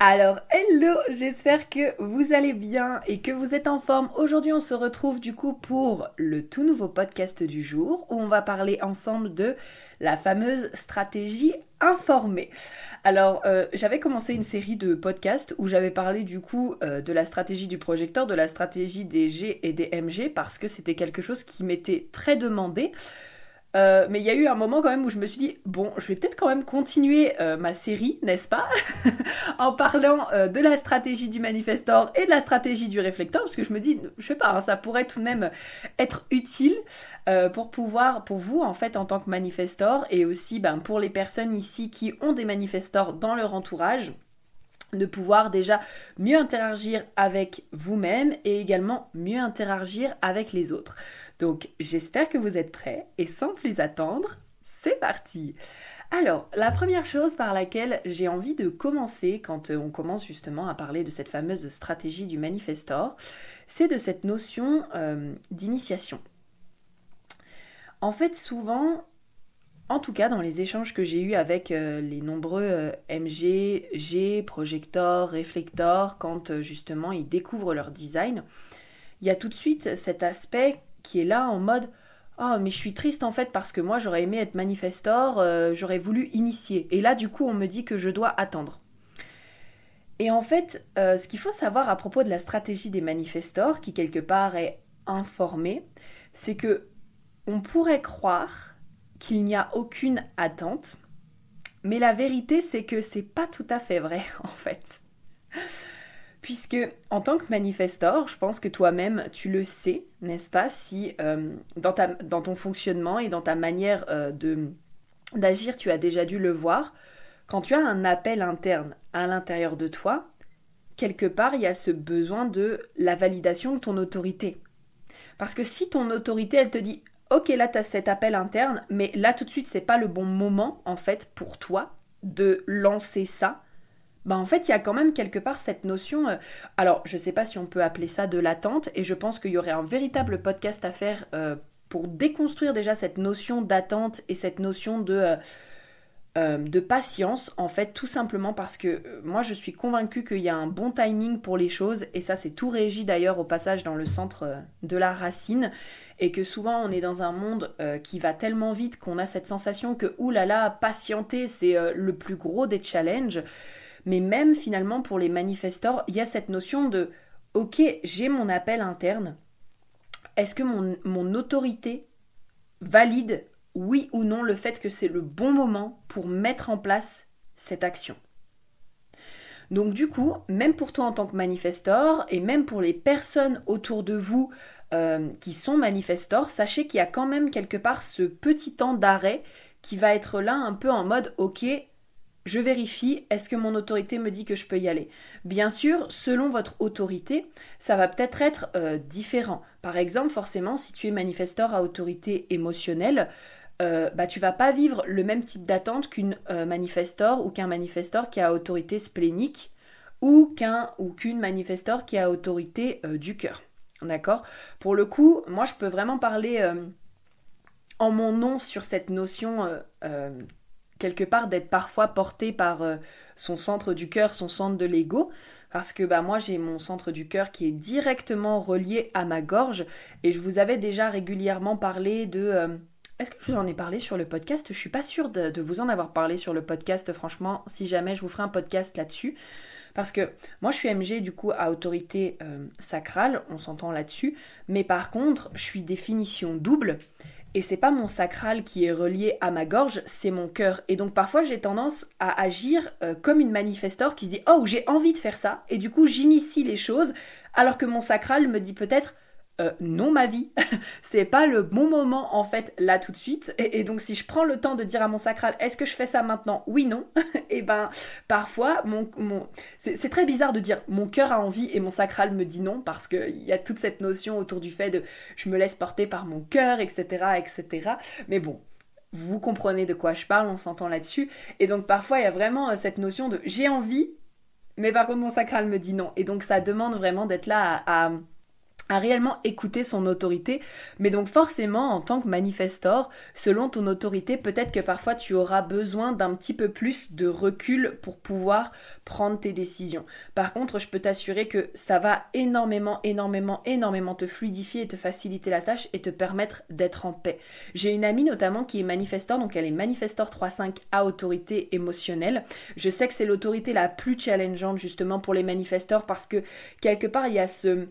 Alors, hello, j'espère que vous allez bien et que vous êtes en forme. Aujourd'hui, on se retrouve du coup pour le tout nouveau podcast du jour où on va parler ensemble de la fameuse stratégie informée. Alors, euh, j'avais commencé une série de podcasts où j'avais parlé du coup euh, de la stratégie du projecteur, de la stratégie des G et des MG parce que c'était quelque chose qui m'était très demandé. Euh, mais il y a eu un moment quand même où je me suis dit, bon, je vais peut-être quand même continuer euh, ma série, n'est-ce pas? En parlant euh, de la stratégie du manifestor et de la stratégie du réflecteur, parce que je me dis, je sais pas, hein, ça pourrait tout de même être utile pour pouvoir, pour vous en fait, en tant que manifestor, et aussi ben, pour les personnes ici qui ont des manifestors dans leur entourage de pouvoir déjà mieux interagir avec vous-même et également mieux interagir avec les autres. Donc j'espère que vous êtes prêts et sans plus attendre, c'est parti alors, la première chose par laquelle j'ai envie de commencer quand euh, on commence justement à parler de cette fameuse stratégie du manifestor, c'est de cette notion euh, d'initiation. En fait, souvent, en tout cas dans les échanges que j'ai eus avec euh, les nombreux MG, G, projectors, réflectors, quand justement ils découvrent leur design, il y a tout de suite cet aspect qui est là en mode oh, mais je suis triste en fait parce que moi j'aurais aimé être manifestor, euh, j'aurais voulu initier. Et là du coup on me dit que je dois attendre. Et en fait, euh, ce qu'il faut savoir à propos de la stratégie des manifestors, qui quelque part est informée, c'est que on pourrait croire qu'il n'y a aucune attente, mais la vérité c'est que c'est pas tout à fait vrai en fait. Puisque en tant que manifestor, je pense que toi-même tu le sais, n'est-ce pas, si euh, dans, ton fonctionnement et dans ta manière euh, d'agir, tu as déjà dû le voir, quand tu as un appel interne à l'intérieur de toi, quelque part il y a ce besoin de la validation de ton autorité. Parce que si ton autorité elle te dit OK là tu as cet appel interne, mais là tout de suite c'est pas le bon moment en fait pour toi de lancer ça, bah en fait, il y a quand même quelque part cette notion. Euh, alors, je ne sais pas si on peut appeler ça de l'attente, et je pense qu'il y aurait un véritable podcast à faire euh, pour déconstruire déjà cette notion d'attente et cette notion de, euh, de patience, en fait, tout simplement parce que moi, je suis convaincue qu'il y a un bon timing pour les choses, et ça, c'est tout régi d'ailleurs au passage dans le centre de la racine, et que souvent, on est dans un monde qui va tellement vite qu'on a cette sensation que, oulala, patienter, c'est le plus gros des challenges. Mais même finalement pour les manifestors, il y a cette notion de ok, j'ai mon appel interne. Est-ce que mon, autorité valide oui ou non le fait que c'est le bon moment pour mettre en place cette action? Donc du coup, même pour toi en tant que manifestor et même pour les personnes autour de vous euh, qui sont manifestors, sachez qu'il y a quand même quelque part ce petit temps d'arrêt qui va être là un peu en mode ok, je vérifie, est-ce que mon autorité me dit que je peux y aller? Bien sûr, selon votre autorité, ça va peut-être être, euh, différent. Par exemple, forcément, si tu es manifesteur à autorité émotionnelle, euh, bah, tu vas pas vivre le même type d'attente qu'une euh, manifestor ou qu'un manifestor qui a autorité splénique ou qu'un ou qu'une manifestor qui a autorité euh, du cœur. D'accord? Pour le coup, moi je peux vraiment parler en mon nom sur cette notion quelque part d'être parfois porté par euh, son centre du cœur, son centre de l'ego, parce que bah, moi j'ai mon centre du cœur qui est directement relié à ma gorge, et je vous avais déjà régulièrement parlé de... Euh, est-ce que je vous en ai parlé sur le podcast? Je suis pas sûre de, vous en avoir parlé sur le podcast, franchement, si jamais je vous ferai un podcast là-dessus. Parce que moi je suis MG du coup à autorité euh, sacrale, on s'entend là-dessus, mais par contre je suis définition double et c'est pas mon sacral qui est relié à ma gorge, c'est mon cœur. Et donc parfois j'ai tendance à agir euh, comme une manifestor qui se dit oh j'ai envie de faire ça et du coup j'initie les choses alors que mon sacral me dit peut-être euh, non ma vie, c'est pas le bon moment en fait là tout de suite. Et, donc si je prends le temps de dire à mon sacral, est-ce que je fais ça maintenant? Oui, non. et ben parfois, mon, mon... c'est très bizarre de dire mon cœur a envie et mon sacral me dit non parce qu'il y a toute cette notion autour du fait de je me laisse porter par mon cœur, etc., etc. Mais bon, vous comprenez de quoi je parle, on s'entend là-dessus. Et donc parfois il y a vraiment euh, cette notion de j'ai envie, mais par contre mon sacral me dit non. Et donc ça demande vraiment d'être là à réellement écouter son autorité. Mais donc forcément, en tant que manifestor, selon ton autorité, peut-être que parfois tu auras besoin d'un petit peu plus de recul pour pouvoir prendre tes décisions. Par contre, je peux t'assurer que ça va énormément, énormément, énormément te fluidifier et te faciliter la tâche et te permettre d'être en paix. J'ai une amie notamment qui est manifestor, donc elle est manifestor 3.5 à autorité émotionnelle. Je sais que c'est l'autorité la plus challengeante justement pour les manifestors parce que quelque part il y a ce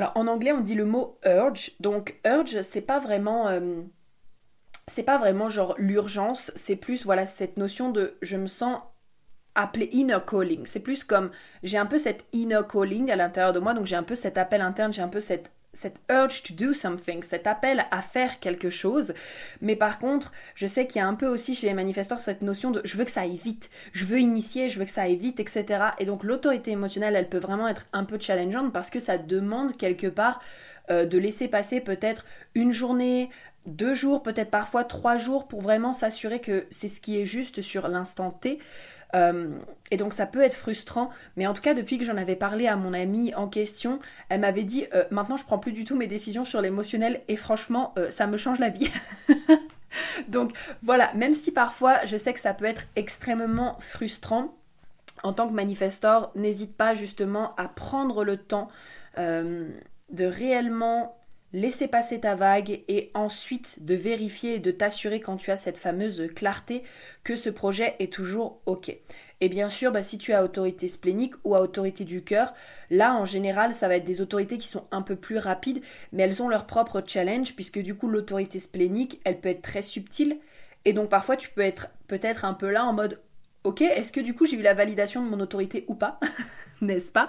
alors en anglais on dit le mot urge. Donc urge c'est pas vraiment euh, c'est pas vraiment genre l'urgence, c'est plus voilà cette notion de je me sens appelé inner calling. C'est plus comme j'ai un peu cette inner calling à l'intérieur de moi, donc j'ai un peu cet appel interne, j'ai un peu cette cette urge to do something, cet appel à faire quelque chose. Mais par contre, je sais qu'il y a un peu aussi chez les manifestants cette notion de je veux que ça aille vite, je veux initier, je veux que ça aille vite, etc. Et donc l'autorité émotionnelle, elle peut vraiment être un peu challengeante parce que ça demande quelque part euh, de laisser passer peut-être une journée, deux jours, peut-être parfois trois jours pour vraiment s'assurer que c'est ce qui est juste sur l'instant T. Euh, et donc ça peut être frustrant, mais en tout cas depuis que j'en avais parlé à mon amie en question, elle m'avait dit euh, maintenant je prends plus du tout mes décisions sur l'émotionnel et franchement euh, ça me change la vie. donc voilà, même si parfois je sais que ça peut être extrêmement frustrant, en tant que manifestor, n'hésite pas justement à prendre le temps de réellement laisser passer ta vague et ensuite de vérifier et de t'assurer quand tu as cette fameuse clarté que ce projet est toujours OK. Et bien sûr, bah, si tu as autorité splénique ou autorité du cœur, là en général, ça va être des autorités qui sont un peu plus rapides, mais elles ont leur propre challenge, puisque du coup, l'autorité splénique, elle peut être très subtile. Et donc parfois, tu peux être peut-être un peu là en mode Ok, est-ce que du coup j'ai eu la validation de mon autorité ou pas n'est-ce pas?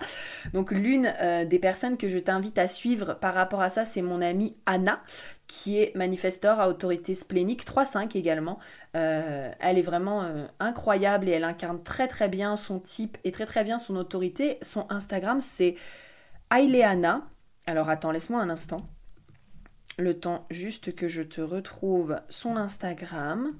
Donc l'une euh, des personnes que je t'invite à suivre par rapport à ça, c'est mon amie Anna, qui est manifestor à autorité splénique 3-5 également. Euh, elle est vraiment euh, incroyable et elle incarne très très bien son type et très très bien son autorité. Son Instagram c'est Aileana. Alors attends, laisse-moi un instant. Le temps juste que je te retrouve son Instagram.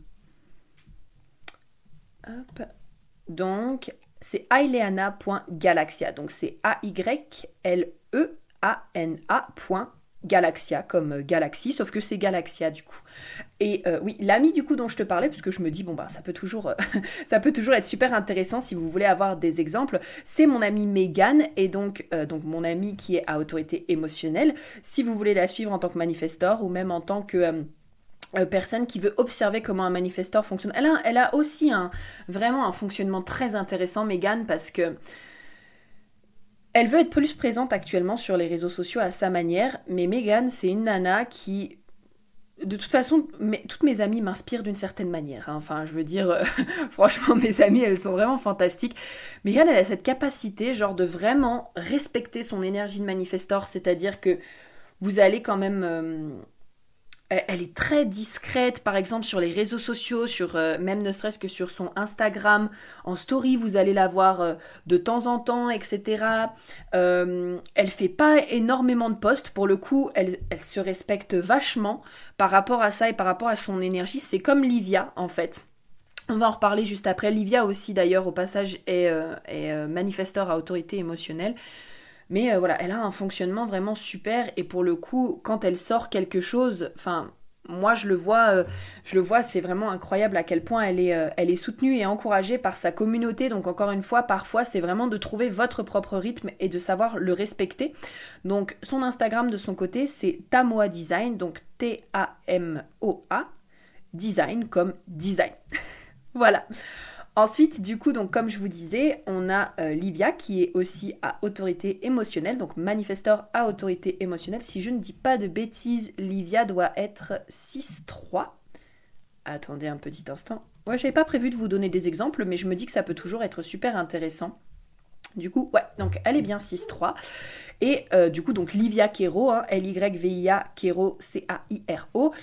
Donc, c'est aileana.galaxia. Donc c'est A-Y-L-E-A-N-A.galaxia comme euh, galaxie, sauf que c'est Galaxia du coup. Et euh, oui, l'ami du coup dont je te parlais, parce que je me dis, bon bah ça peut toujours, euh, ça peut toujours être super intéressant si vous voulez avoir des exemples, c'est mon amie Megan, et donc, donc mon amie qui est à autorité émotionnelle. Si vous voulez la suivre en tant que manifestor ou même en tant que personne qui veut observer comment un manifestor fonctionne. Elle a, elle a aussi un, vraiment un fonctionnement très intéressant, Megan, parce que elle veut être plus présente actuellement sur les réseaux sociaux à sa manière, mais Megan, c'est une nana qui de toute façon, toutes mes amies m'inspirent d'une certaine manière. Hein. Enfin, je veux dire, euh, franchement, mes amies, elles sont vraiment fantastiques. Megan, elle a cette capacité, genre, de vraiment respecter son énergie de manifestor, c'est-à-dire que vous allez quand même euh, elle est très discrète, par exemple sur les réseaux sociaux, euh, même ne serait-ce que sur son Instagram, en story, vous allez la voir euh, de temps en temps, etc. Euh, elle fait pas énormément de posts, pour le coup, elle, se respecte vachement par rapport à ça et par rapport à son énergie. C'est comme Livia, en fait. On va en reparler juste après. Livia aussi, d'ailleurs, au passage, est, est manifesteur à autorité émotionnelle. Mais euh, voilà, elle a un fonctionnement vraiment super et pour le coup, quand elle sort quelque chose, enfin, moi je le vois, euh, je le vois, c'est vraiment incroyable à quel point elle est, euh, elle est soutenue et encouragée par sa communauté. Donc encore une fois, parfois c'est vraiment de trouver votre propre rythme et de savoir le respecter. Donc son Instagram de son côté, c'est Tamoa Design, donc T-A-M-O-A, design comme design. voilà. Ensuite, du coup, donc comme je vous disais, on a euh, Livia qui est aussi à autorité émotionnelle, donc manifesteur à autorité émotionnelle. Si je ne dis pas de bêtises, Livia doit être 6-3. Attendez un petit instant. Ouais, j'avais pas prévu de vous donner des exemples, mais je me dis que ça peut toujours être super intéressant. Du coup, ouais, donc elle est bien 6-3. Et euh, du coup, donc Livia Kero, hein, L-Y-V-I-A, Kero, C-A-I-R-O.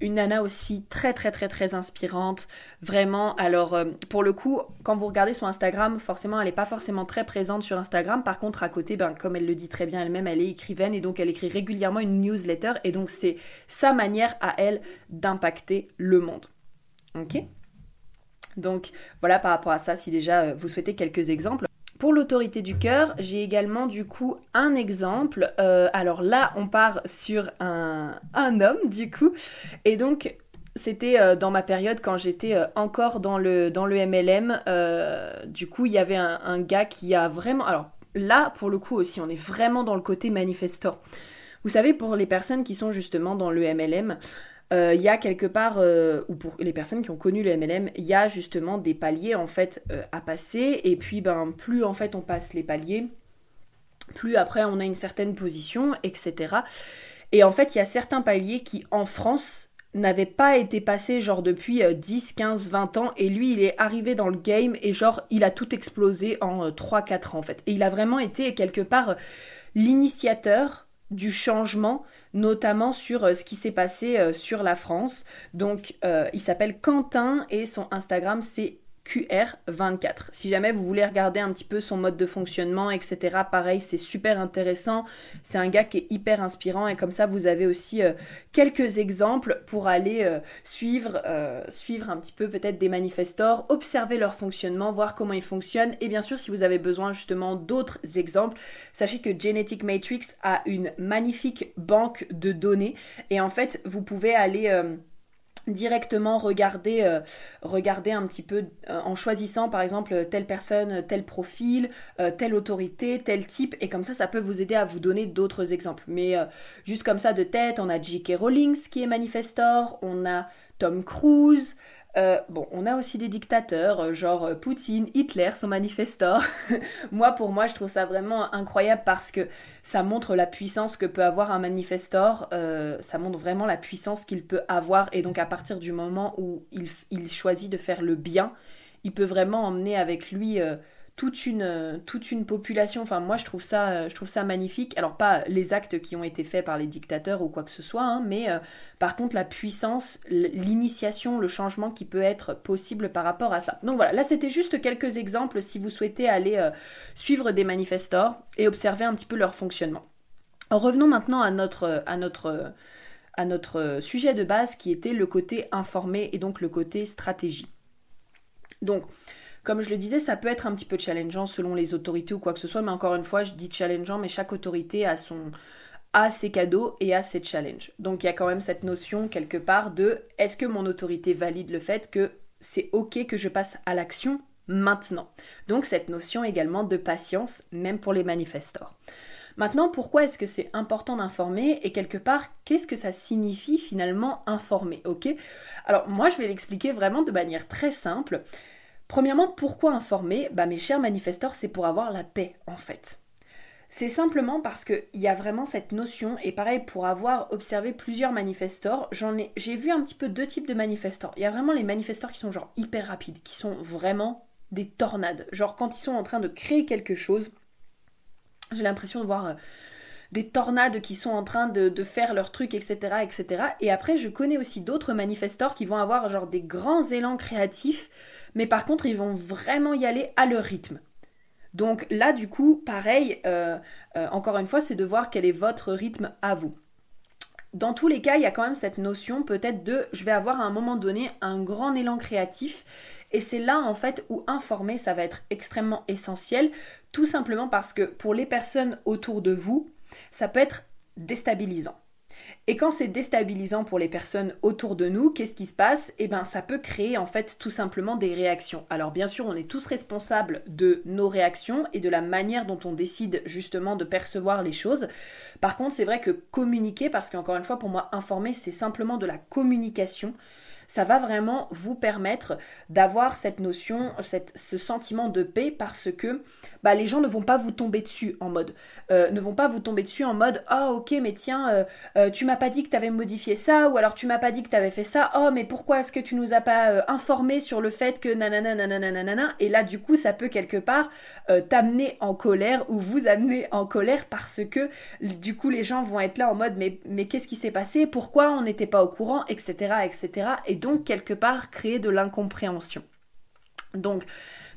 Une nana aussi très très très très inspirante. Vraiment, alors euh, pour le coup, quand vous regardez son Instagram, forcément, elle n'est pas forcément très présente sur Instagram. Par contre, à côté, ben, comme elle le dit très bien elle-même, elle est écrivaine et donc elle écrit régulièrement une newsletter. Et donc c'est sa manière à elle d'impacter le monde. Ok? Donc voilà par rapport à ça, si déjà euh, vous souhaitez quelques exemples. Pour l'autorité du cœur, j'ai également du coup un exemple. Euh, alors là, on part sur un, homme du coup. Et donc, c'était euh, dans ma période quand j'étais euh, encore dans le, dans le MLM. du coup, il y avait un, un, gars qui a vraiment... Alors là, pour le coup aussi, on est vraiment dans le côté manifestor. Vous savez, pour les personnes qui sont justement dans le MLM, il y a quelque part, euh, ou pour les personnes qui ont connu le MLM, il y a justement des paliers en fait euh, à passer, et puis ben plus en fait on passe les paliers, plus après on a une certaine position, etc. Et en fait, il y a certains paliers qui en France n'avaient pas été passés genre depuis 10, 15, 20 ans, et lui il est arrivé dans le game et genre il a tout explosé en 3-4 ans en fait. Et il a vraiment été quelque part l'initiateur du changement notamment sur euh, ce qui s'est passé euh, sur la France. Donc euh, il s'appelle Quentin et son Instagram c'est QR24. Si jamais vous voulez regarder un petit peu son mode de fonctionnement, etc., pareil, c'est super intéressant. C'est un gars qui est hyper inspirant et comme ça, vous avez aussi quelques exemples pour aller suivre, suivre un petit peu peut-être des manifestors, observer leur fonctionnement, voir comment ils fonctionnent. Et bien sûr, si vous avez besoin justement d'autres exemples, sachez que Genetic Matrix a une magnifique banque de données et en fait, vous pouvez aller directement regarder, euh, regarder un petit peu euh, en choisissant par exemple telle personne, tel profil, euh, telle autorité, tel type, et comme ça ça peut vous aider à vous donner d'autres exemples. Mais juste comme ça de tête, on a J.K. Rowling qui est manifestor, on a Tom Cruise, euh, bon, on a aussi des dictateurs, euh, genre euh, Poutine, Hitler son manifestor. moi, pour moi, je trouve ça vraiment incroyable parce que ça montre la puissance que peut avoir un manifestor. ça montre vraiment la puissance qu'il peut avoir. Et donc, à partir du moment où il, il, choisit de faire le bien, il peut vraiment emmener avec lui toute une, toute une population. Enfin, moi, je trouve, ça, je trouve ça magnifique. Alors, pas les actes qui ont été faits par les dictateurs ou quoi que ce soit, hein, mais euh, par contre, la puissance, l'initiation, le changement qui peut être possible par rapport à ça. Donc voilà, là, c'était juste quelques exemples si vous souhaitez aller euh, suivre des manifestors et observer un petit peu leur fonctionnement. revenons maintenant à notre, à notre, à notre sujet de base qui était le côté informé et donc le côté stratégie. Donc, comme je le disais, ça peut être un petit peu challengeant selon les autorités ou quoi que ce soit, mais encore une fois, je dis challengeant, mais chaque autorité a son a ses cadeaux et a ses challenges. Donc il y a quand même cette notion quelque part de est-ce que mon autorité valide le fait que c'est ok que je passe à l'action maintenant? Donc cette notion également de patience, même pour les manifestors. Maintenant, pourquoi est-ce que c'est important d'informer et quelque part, qu'est-ce que ça signifie finalement informer, ok? Alors moi, je vais l'expliquer vraiment de manière très simple. Premièrement, pourquoi informer? Bah mes chers manifestors, c'est pour avoir la paix en fait. C'est simplement parce qu'il y a vraiment cette notion, et pareil, pour avoir observé plusieurs manifestors, j'en ai, j'ai vu un petit peu deux types de manifestors. Il y a vraiment les manifestors qui sont genre hyper rapides, qui sont vraiment des tornades. Genre quand ils sont en train de créer quelque chose, j'ai l'impression de voir euh, des tornades qui sont en train de, de, faire leur truc, etc., etc. Et après, je connais aussi d'autres manifestors qui vont avoir genre des grands élans créatifs mais par contre, ils vont vraiment y aller à leur rythme. Donc là, du coup, pareil, euh, euh, encore une fois, c'est de voir quel est votre rythme à vous. Dans tous les cas, il y a quand même cette notion peut-être de je vais avoir à un moment donné un grand élan créatif et c'est là en fait où informer ça va être extrêmement essentiel tout simplement parce que pour les personnes autour de vous, ça peut être déstabilisant. Et quand c'est déstabilisant pour les personnes autour de nous, qu'est-ce qui se passe? Eh bien, ça peut créer en fait tout simplement des réactions. Alors bien sûr, on est tous responsables de nos réactions et de la manière dont on décide justement de percevoir les choses. Par contre, c'est vrai que communiquer, parce qu'encore une fois, pour moi, informer, c'est simplement de la communication. Ça va vraiment vous permettre d'avoir cette notion, cette, ce sentiment de paix parce que bah, les gens ne vont pas vous tomber dessus en mode, euh, ne vont pas vous tomber dessus en mode, oh ok, mais tiens, euh, euh, tu m'as pas dit que tu avais modifié ça, ou alors tu m'as pas dit que tu avais fait ça, oh mais pourquoi est-ce que tu nous as pas informé sur le fait que nanana nanana nanana, et là du coup ça peut quelque part t'amener en colère ou vous amener en colère parce que du coup les gens vont être là en mode, mais, mais qu'est-ce qui s'est passé, pourquoi on n'était pas au courant, etc., etc., et donc quelque part créer de l'incompréhension. Donc,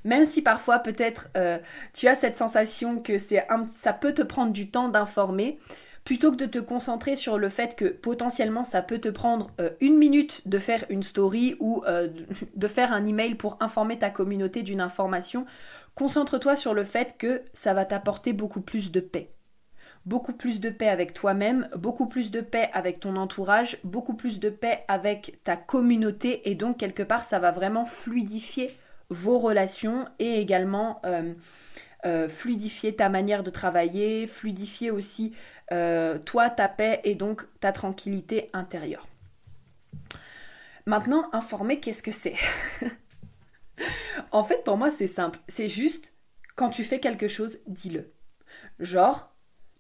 même si parfois peut-être euh, tu as cette sensation que ça peut te prendre du temps d'informer, plutôt que de te concentrer sur le fait que potentiellement ça peut te prendre euh, une minute de faire une story ou euh, de faire un email pour informer ta communauté d'une information, concentre-toi sur le fait que ça va t'apporter beaucoup plus de paix. Beaucoup plus de paix avec toi-même, beaucoup plus de paix avec ton entourage, beaucoup plus de paix avec ta communauté et donc quelque part ça va vraiment fluidifier vos relations et également euh, euh, fluidifier ta manière de travailler, fluidifier aussi euh, toi, ta paix et donc ta tranquillité intérieure. Maintenant, informer, qu'est-ce que c'est? En fait, pour moi, c'est simple. C'est juste, quand tu fais quelque chose, dis-le. Genre,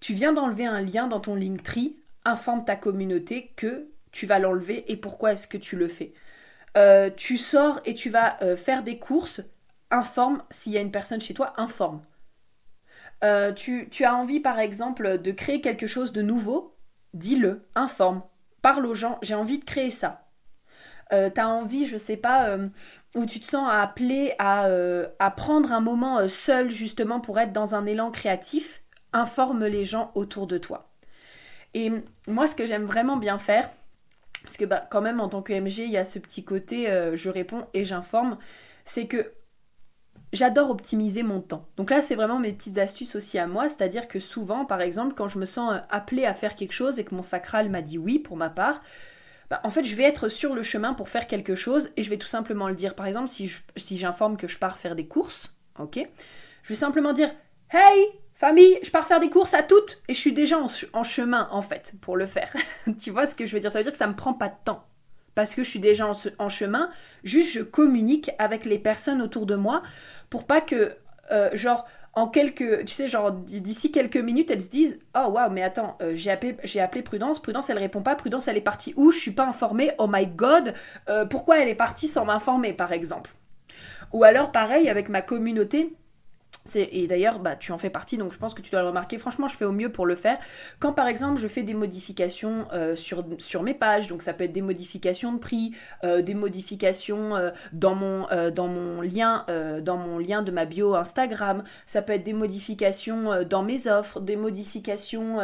tu viens d'enlever un lien dans ton Linktree, informe ta communauté que tu vas l'enlever et pourquoi est-ce que tu le fais. Euh, tu sors et tu vas euh, faire des courses, informe s'il y a une personne chez toi, informe. Euh, tu, as envie par exemple de créer quelque chose de nouveau, dis-le, informe, parle aux gens, j'ai envie de créer ça. tu as envie, je sais pas, où tu te sens appelé à prendre un moment seul justement pour être dans un élan créatif, informe les gens autour de toi. Et moi, ce que j'aime vraiment bien faire, parce que bah, quand même en tant que MG, il y a ce petit côté euh, je réponds et j'informe, c'est que j'adore optimiser mon temps. Donc là, c'est vraiment mes petites astuces aussi à moi, c'est-à-dire que souvent, par exemple, quand je me sens euh, appelée à faire quelque chose et que mon sacral m'a dit oui pour ma part, bah, en fait, je vais être sur le chemin pour faire quelque chose et je vais tout simplement le dire. Par exemple, si j'informe que je pars faire des courses, ok, je vais simplement dire Hey, Famille, je pars faire des courses à toutes et je suis déjà en, chemin en fait pour le faire. tu vois ce que je veux dire? Ça veut dire que ça me prend pas de temps. Parce que je suis déjà en, chemin. Juste, je communique avec les personnes autour de moi pour pas que, euh, genre, en quelques, tu sais, genre d'ici quelques minutes, elles se disent Oh waouh, mais attends, euh, j'ai appelé, Prudence, Prudence elle répond pas, Prudence elle est partie où? Je suis pas informée, oh my god, euh, pourquoi elle est partie sans m'informer par exemple Ou alors pareil avec ma communauté, et d'ailleurs, bah, tu en fais partie, donc je pense que tu dois le remarquer. Franchement, je fais au mieux pour le faire. Quand par exemple, je fais des modifications euh, sur, sur mes pages, donc ça peut être des modifications de prix, euh, des modifications euh, dans, mon, dans, mon lien, dans mon lien de ma bio Instagram, ça peut être des modifications dans mes offres, des modifications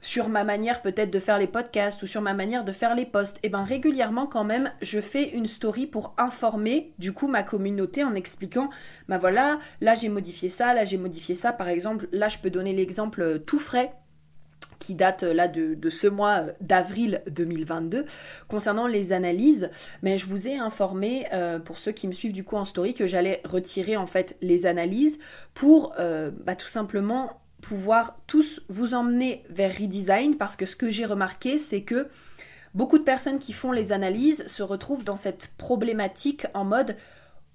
sur ma manière peut-être de faire les podcasts ou sur ma manière de faire les posts. Et bien régulièrement, quand même, je fais une story pour informer du coup ma communauté en expliquant, bah voilà, là j'ai modifié là j'ai modifié ça. Par exemple, là je peux donner l'exemple euh, tout frais qui date euh, là de, ce mois euh, d'avril 2022 concernant les analyses mais je vous ai informé pour ceux qui me suivent du coup en story que j'allais retirer en fait les analyses pour bah, tout simplement pouvoir tous vous emmener vers redesign parce que ce que j'ai remarqué c'est que beaucoup de personnes qui font les analyses se retrouvent dans cette problématique en mode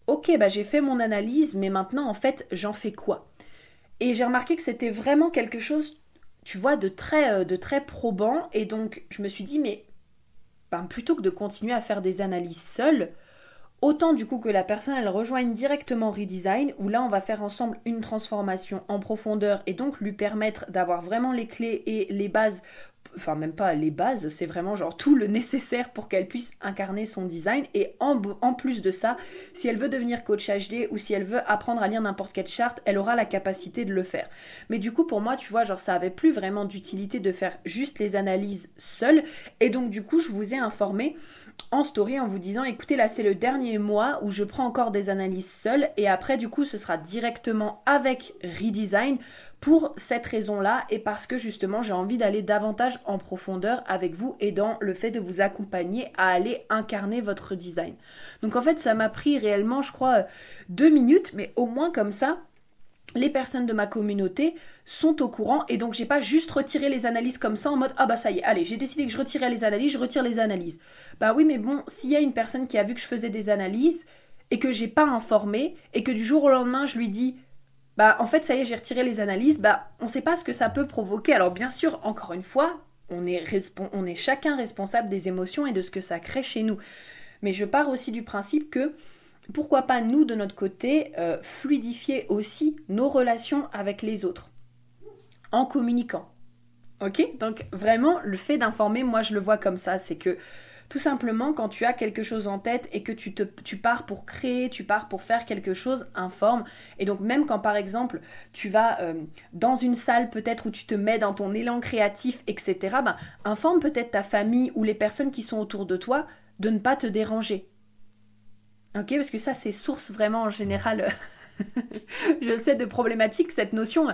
ok, bah j'ai fait mon analyse, mais maintenant en fait j'en fais quoi? Et j'ai remarqué que c'était vraiment quelque chose, tu vois, de très, euh, de très probant, et donc je me suis dit, mais ben, plutôt que de continuer à faire des analyses seules, autant du coup que la personne elle rejoigne directement Redesign, où là on va faire ensemble une transformation en profondeur et donc lui permettre d'avoir vraiment les clés et les bases enfin même pas les bases, c'est vraiment genre tout le nécessaire pour qu'elle puisse incarner son design. Et en, plus de ça, si elle veut devenir coach HD ou si elle veut apprendre à lire n'importe quelle charte, elle aura la capacité de le faire. Mais du coup, pour moi, tu vois, genre ça avait plus vraiment d'utilité de faire juste les analyses seule. Et donc du coup, je vous ai informé en story en vous disant écoutez là c'est le dernier mois où je prends encore des analyses seules et après du coup ce sera directement avec redesign pour cette raison-là et parce que justement j'ai envie d'aller davantage en profondeur avec vous et dans le fait de vous accompagner à aller incarner votre design. Donc en fait ça m'a pris réellement je crois deux minutes mais au moins comme ça les personnes de ma communauté sont au courant et donc j'ai pas juste retiré les analyses comme ça en mode ah bah ça y est, allez, j'ai décidé que je retirais les analyses, je retire les analyses. Bah oui, mais bon, s'il y a une personne qui a vu que je faisais des analyses et que j'ai pas informé et que du jour au lendemain je lui dis bah en fait ça y est, j'ai retiré les analyses, bah on sait pas ce que ça peut provoquer. Alors bien sûr, encore une fois, on est, chacun responsable des émotions et de ce que ça crée chez nous. Mais je pars aussi du principe que pourquoi pas nous, de notre côté, euh, fluidifier aussi nos relations avec les autres en communiquant. Ok? Donc vraiment, le fait d'informer, moi je le vois comme ça, c'est que tout simplement, quand tu as quelque chose en tête et que tu, te, pars pour créer, tu pars pour faire quelque chose, informe. Et donc même quand par exemple tu vas euh, dans une salle peut-être où tu te mets dans ton élan créatif, etc., ben, informe peut-être ta famille ou les personnes qui sont autour de toi de ne pas te déranger. Ok, parce que ça, c'est source vraiment en général. je le sais de problématique cette notion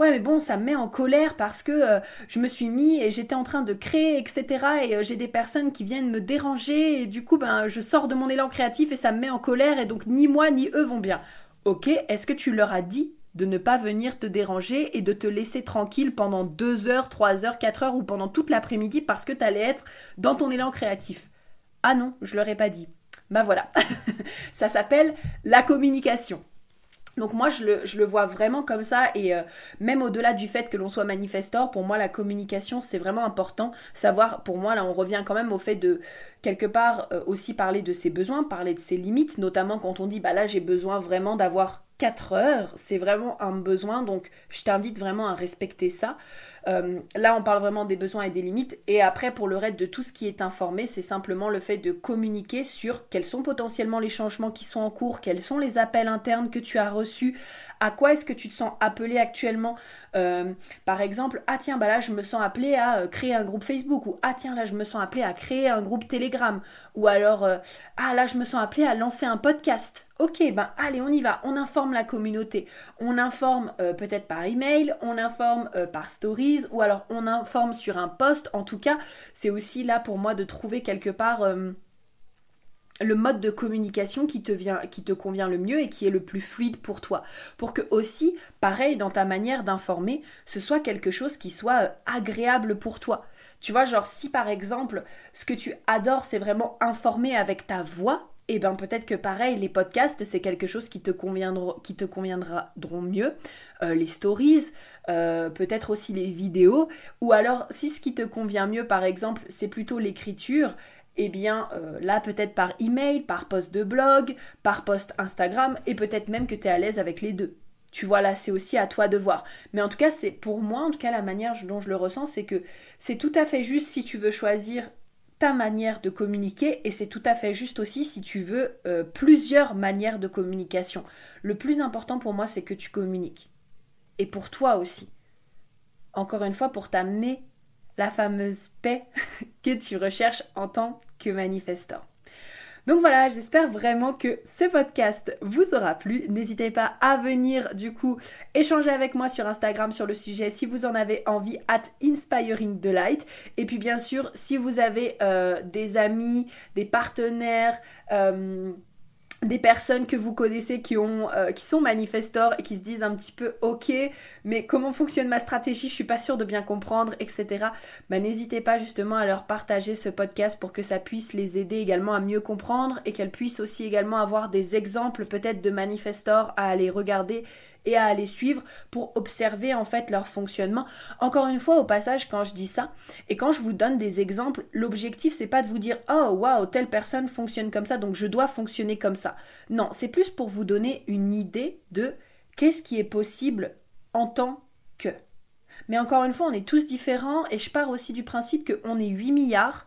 ouais mais bon ça me met en colère parce que euh, je me suis mis et j'étais en train de créer etc et euh, j'ai des personnes qui viennent me déranger et du coup ben je sors de mon élan créatif et ça me met en colère et donc ni moi ni eux vont bien ok est-ce que tu leur as dit de ne pas venir te déranger et de te laisser tranquille pendant 2 heures, 3 heures, 4 heures ou pendant toute l'après-midi parce que tu allais être dans ton élan créatif? Ah non, je leur ai pas dit. Ben voilà, ça s'appelle la communication. Donc moi je le, vois vraiment comme ça et euh, même au-delà du fait que l'on soit manifestor, pour moi la communication c'est vraiment important. Savoir, pour moi là on revient quand même au fait de quelque part euh, aussi parler de ses besoins, parler de ses limites, notamment quand on dit bah là j'ai besoin vraiment d'avoir 4 heures, c'est vraiment un besoin donc je t'invite vraiment à respecter ça. Euh, là, on parle vraiment des besoins et des limites. Et après, pour le reste de tout ce qui est informé, c'est simplement le fait de communiquer sur quels sont potentiellement les changements qui sont en cours, quels sont les appels internes que tu as reçus, à quoi est-ce que tu te sens appelé actuellement. Euh, par exemple, ah tiens, bah là, je me sens appelé à euh, créer un groupe Facebook. Ou ah tiens, là, je me sens appelé à créer un groupe Telegram. Ou alors, ah là, je me sens appelé à lancer un podcast. Ok, ben allez, on y va, on informe la communauté. On informe euh, peut-être par email, on informe euh, par stories, ou alors on informe sur un post. En tout cas, c'est aussi là pour moi de trouver quelque part euh, le mode de communication qui te, qui te convient le mieux et qui est le plus fluide pour toi. Pour que aussi, pareil, dans ta manière d'informer, ce soit quelque chose qui soit agréable pour toi. Tu vois, genre si par exemple, ce que tu adores, c'est vraiment informer avec ta voix, et eh bien peut-être que pareil, les podcasts, c'est quelque chose qui te, conviendra, qui te conviendront mieux. Euh, les stories, euh, peut-être aussi les vidéos. Ou alors, si ce qui te convient mieux, par exemple, c'est plutôt l'écriture, eh bien euh, là peut-être par email, par post de blog, par post Instagram, et peut-être même que tu es à l'aise avec les deux. Tu vois, là, c'est aussi à toi de voir. Mais en tout cas, c'est pour moi, en tout cas, la manière dont je le ressens, c'est que c'est tout à fait juste si tu veux choisir ta manière de communiquer et c'est tout à fait juste aussi si tu veux euh, plusieurs manières de communication. Le plus important pour moi c'est que tu communiques. Et pour toi aussi. Encore une fois pour t'amener la fameuse paix que tu recherches en tant que manifestant. Donc voilà, j'espère vraiment que ce podcast vous aura plu. N'hésitez pas à venir du coup échanger avec moi sur Instagram sur le sujet si vous en avez envie at Inspiring Delight. Et puis bien sûr, si vous avez euh, des amis, des partenaires, euh, des personnes que vous connaissez qui, ont, euh, qui sont manifestors et qui se disent un petit peu ok, mais comment fonctionne ma stratégie, je suis pas sûre de bien comprendre, etc. Bah, n'hésitez pas justement à leur partager ce podcast pour que ça puisse les aider également à mieux comprendre et qu'elles puissent aussi également avoir des exemples peut-être de manifestors à aller regarder et à aller suivre pour observer en fait leur fonctionnement. Encore une fois, au passage, quand je dis ça et quand je vous donne des exemples, l'objectif c'est pas de vous dire oh waouh, telle personne fonctionne comme ça donc je dois fonctionner comme ça. Non, c'est plus pour vous donner une idée de qu'est-ce qui est possible en tant que. Mais encore une fois, on est tous différents et je pars aussi du principe qu'on est 8 milliards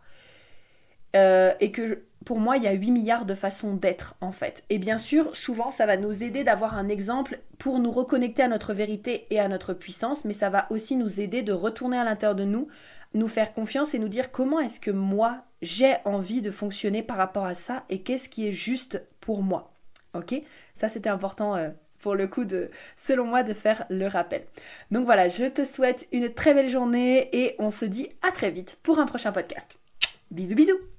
euh, et que pour moi, il y a 8 milliards de façons d'être en fait. Et bien sûr, souvent, ça va nous aider d'avoir un exemple pour nous reconnecter à notre vérité et à notre puissance, mais ça va aussi nous aider de retourner à l'intérieur de nous, nous faire confiance et nous dire comment est-ce que moi, j'ai envie de fonctionner par rapport à ça et qu'est-ce qui est juste pour moi. Ok? Ça, c'était important. Euh, pour le coup de, selon moi, de faire le rappel. Donc voilà, je te souhaite une très belle journée et on se dit à très vite pour un prochain podcast. Bisous bisous